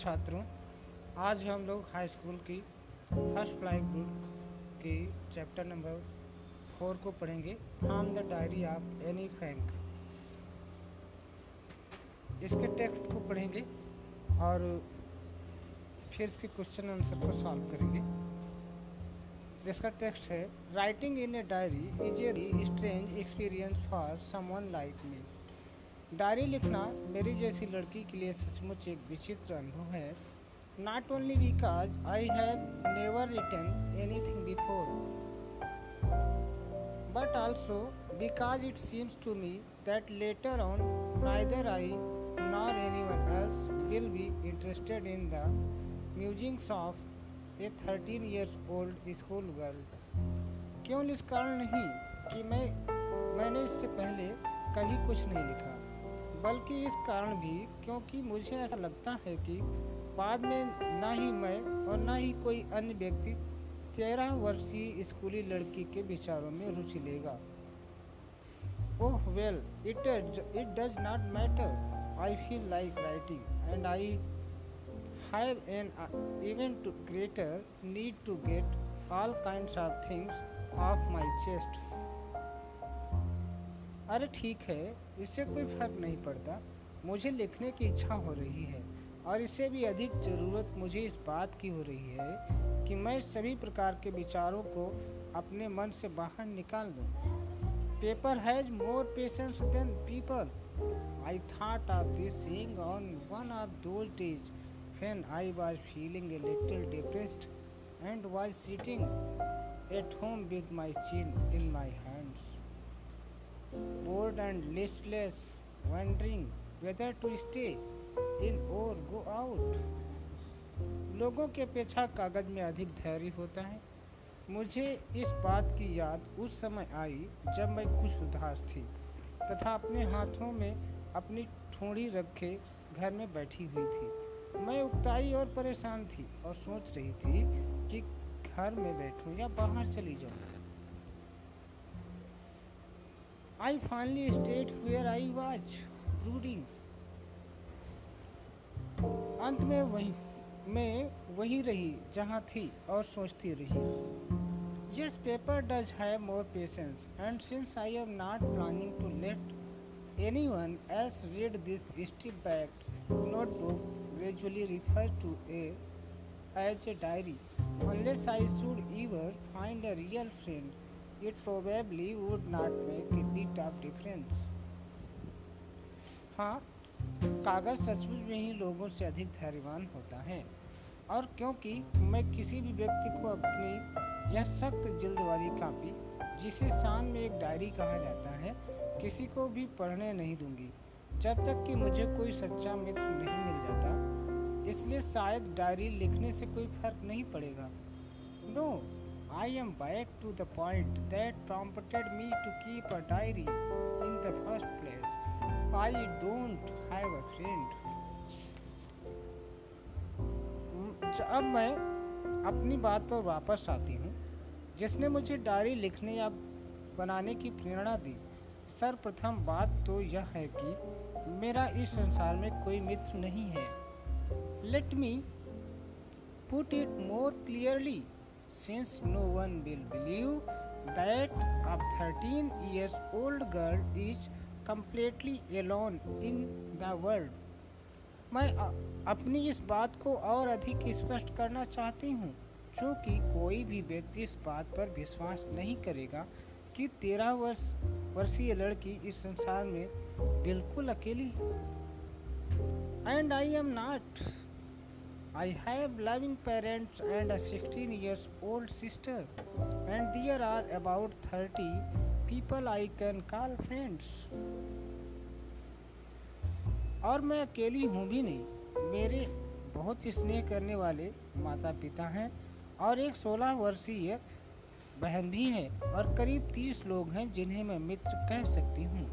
छात्रों, आज हम लोग हाई स्कूल की फ़र्स्ट फ़्लाइट बुक की चैप्टर नंबर फोर को पढ़ेंगे। From the diary of Anne Frank इसके टेक्स्ट को पढ़ेंगे और फिर इसके क्वेश्चन आंसर को सॉल्व करेंगे। जिसका टेक्स्ट है writing in a diary is a strange experience for someone like me diary लिखना मेरी जैसी लड़की के लिए सचमुच एक विचित्र अनुभव है। Not only because I have never written anything before but also because it seems to me that later on neither I nor anyone else will be interested in the musings of a thirteen years old school girl क्यों इस कारण नहीं कि मैं, मैंने इससे पहले कभी कुछ नहीं लिखा? बल्कि इस कारण भी क्योंकि मुझे ऐसा लगता है कि बाद में ना ही मैं और ना ही कोई अन्य व्यक्ति तेरह वर्षीय स्कूली लड़की के विचारों में रुचि लेगा। ओह well it it does not matter I feel like writing and I have an even to greater need to get all kind of things off my chest अरे ठीक है, इससे कोई फ़र्क नहीं पड़ता। मुझे लिखने की इच्छा हो रही है और इससे भी अधिक ज़रूरत मुझे इस बात की हो रही है कि मैं सभी प्रकार के विचारों को अपने मन से बाहर निकाल दूँ। Paper has more patience than people I thought of this saying on one of those days when I was feeling a little depressed and was sitting at home with my chin in my hands. Bored and listless, wondering whether to stay in or go out. लोगों के अपेक्षा कागज़ में अधिक धैर्य होता है। मुझे इस बात की याद उस समय आई जब मैं कुछ उदास थी तथा अपने हाथों में अपनी ठोड़ी रखे घर में बैठी हुई थी। मैं उकताई और परेशान थी और सोच रही थी कि घर में बैठूं या बाहर चली जाऊँ। I finally stayed where I was brooding. अंत में वही मैं वही रही जहाँ थी और सोचती रही Yes, paper does have more patience, and since I am not planning to let anyone else read this strip-backed notebook, gradually referred to a as a diary, unless I should ever find a real friend it probably would not make a bit of difference. हाँ कागज़ सचमुच में ही लोगों से अधिक धैर्यवान होता है। और क्योंकि मैं किसी भी व्यक्ति को अपनी यह सख्त जल्द वाली कापी जिसे शान में एक डायरी कहा जाता है किसी को भी पढ़ने नहीं दूँगी। जब तक कि मुझे कोई सच्चा मित्र नहीं मिल जाता इसलिए शायद डायरी लिखने से कोई फ़र्क नहीं पड़ेगा। No no, I am back to the point that prompted me to keep a diary in the first place. I don't have a friend. अब मैं अपनी बात पर वापस आती हूँ जिसने मुझे डायरी लिखने या बनाने की प्रेरणा दी, सर्वप्रथम बात तो यह है कि मेरा इस संसार में कोई मित्र नहीं है let me put it more clearly since no one will believe that a 13 years old girl is completely alone in the world. मैं अपनी इस बात को और अधिक स्पष्ट करना चाहती हूँ। क्योंकि कोई भी व्यक्ति इस बात पर विश्वास नहीं करेगा कि तेरह वर्ष, वर्षीय लड़की इस संसार में बिल्कुल अकेली है। And I am not I have loving parents and a 16 years old sister, and there are about 30 people I can call friends. और मैं अकेली हूँ भी नहीं मेरे बहुत स्नेह करने वाले माता पिता हैं और एक 16 वर्षीय बहन भी है और करीब 30 लोग हैं जिन्हें मैं मित्र कह सकती हूँ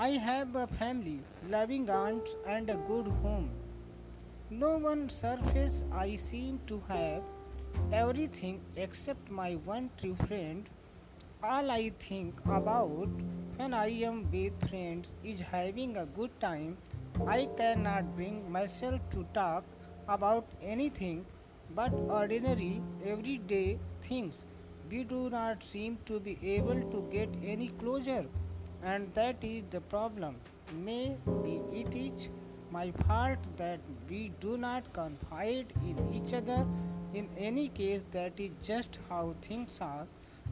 I have a family, loving aunts, and a good home. No one surface I seem to have everything except my one true friend, all I think about when I am with friends is having a good time. I cannot bring myself to talk about anything but ordinary, everyday things. We do not seem to be able to get any closure, and that is the problem. Maybe it is my fault that we do not confide in each other. In any case, that is just how things are,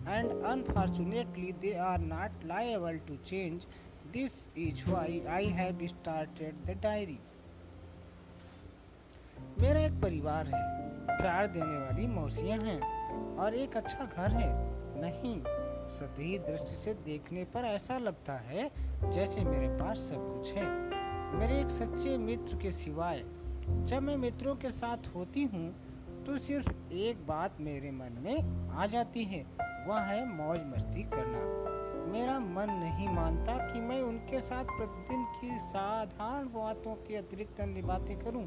and unfortunately, they are not liable to change. This is why I have started the diary. मेरा एक परिवार है प्यार देने वाली मौसियाँ हैं और एक अच्छा घर है नहीं सतही दृष्टि से देखने पर ऐसा लगता है जैसे मेरे पास सब कुछ है। मेरे एक सच्चे मित्र के सिवाय जब मैं मित्रों के साथ होती हूँ तो सिर्फ़ एक बात मेरे मन में आ जाती है, वह है मौज मस्ती करना। मेरा मन नहीं मानता कि मैं उनके साथ प्रतिदिन की साधारण बातों के अतिरिक्त अन्य बातें करूँ।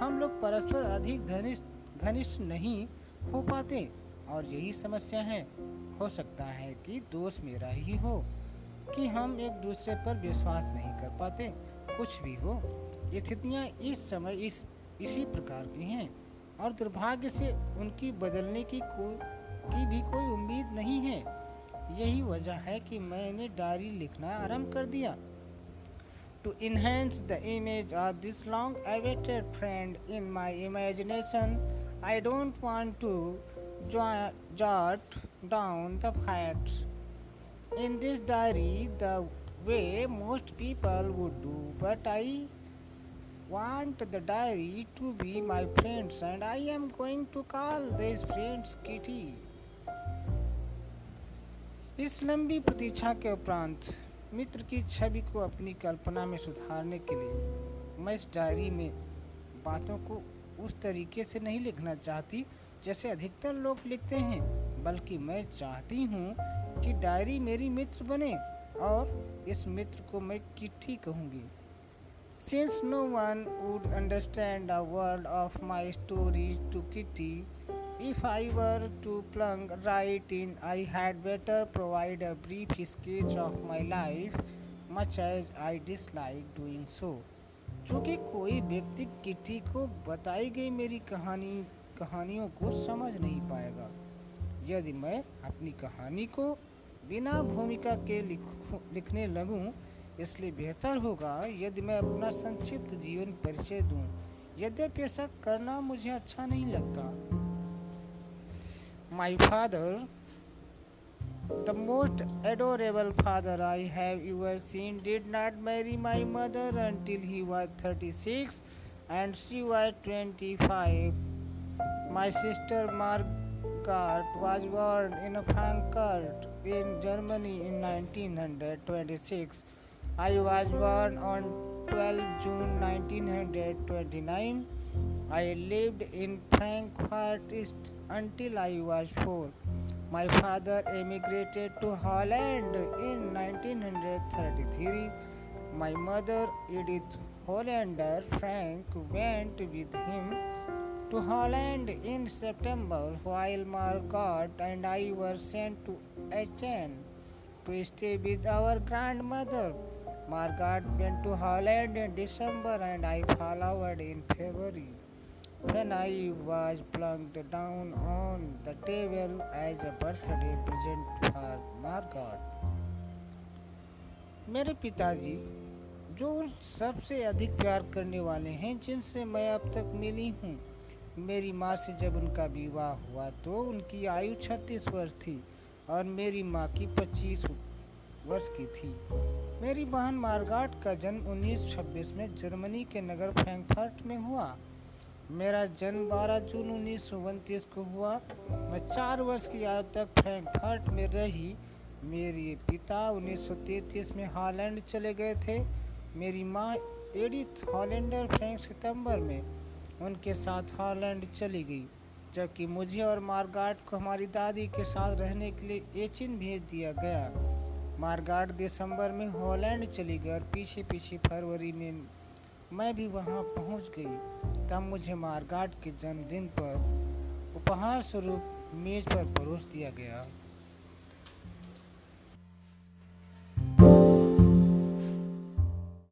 हम लोग परस्पर अधिक घनिष्ठ घनिष्ठ नहीं हो पाते, और यही समस्या है। हो सकता है कि दोष मेरा ही हो कि हम एक दूसरे पर विश्वास नहीं कर पाते कुछ भी हो। स्थितियाँ इस समय इस इसी प्रकार की हैं और दुर्भाग्य से उनकी बदलने की कोई की भी कोई उम्मीद नहीं है। यही वजह है कि मैंने डायरी लिखना आरंभ कर दिया। To enhance the image of this long awaited friend in my imagination, I don't want to jot down the facts in this diary the way most people would do, but I want the diary to be my friends, and I am going to call these friends Kitty. इस लंबी प्रतीक्षा के उपरांत मित्र की छवि को अपनी कल्पना में सुधारने के लिए मैं इस डायरी में बातों को उस तरीके से नहीं लिखना चाहती जैसे अधिकतर लोग लिखते हैं, बल्कि मैं चाहती हूँ कि डायरी मेरी मित्र बने और इस मित्र को मैं किट्ठी कहूँगी। Since no one would understand a word of my story to Kitty if I were to plunge right in I had better provide a brief sketch of my life much as I dislike doing so चूँकि कोई व्यक्ति kitty को बताई गई मेरी कहानी कहानियों को समझ नहीं पाएगा यदि मैं अपनी कहानी को बिना भूमिका के लिख, लिखने लगूं, इसलिए बेहतर होगा यदि मैं अपना संक्षिप्त जीवन परिचय दूँ। यद्यपि ऐसा करना मुझे अच्छा नहीं लगता my father, the most adorable father I have ever seen, did not marry my mother until he was 36 and she was 25. My sister Margaret was born in Frankfurt in Germany in 1926. I was born on 12 June 1929. I lived in Frankfurt East until I was four. My father emigrated to Holland in 1933. My mother, Edith Hollander Frank, went with him to Holland in September, while Margaret and I were sent to Aachen to stay with our grandmother. Margaret went to Holland in December and I followed in February when I was plunked down on the table as a birthday present for Margaret. मेरे पिताजी जो सबसे अधिक प्यार करने वाले हैं जिनसे मैं अब तक मिली हूँ मेरी माँ से जब उनका विवाह हुआ तो उनकी आयु 36 वर्ष थी और मेरी माँ की 25 वर्ष की थी। मेरी बहन मार्गाट का जन्म 1926 में जर्मनी के नगर फ्रैंकफर्ट में हुआ। मेरा जन्म 12 जून उन्नीस सौ उनतीस को हुआ। मैं चार वर्ष की आयु तक फ्रैंकफर्ट में रही। मेरे पिता 1933 में हॉलैंड चले गए थे। मेरी माँ एडिथ हॉलैंडर फ्रैंक सितंबर में उनके साथ हॉलैंड चली गई, जबकि मुझे और मार्गाट को हमारी दादी के साथ रहने के लिए एचिन भेज दिया गया। मार्गाट दिसंबर में हॉलैंड चली गई और पीछे पीछे फरवरी में मैं भी वहाँ पहुँच गई। तब मुझे मारगाट के जन्मदिन पर उपहार स्वरूप मेज पर परोस दिया गया।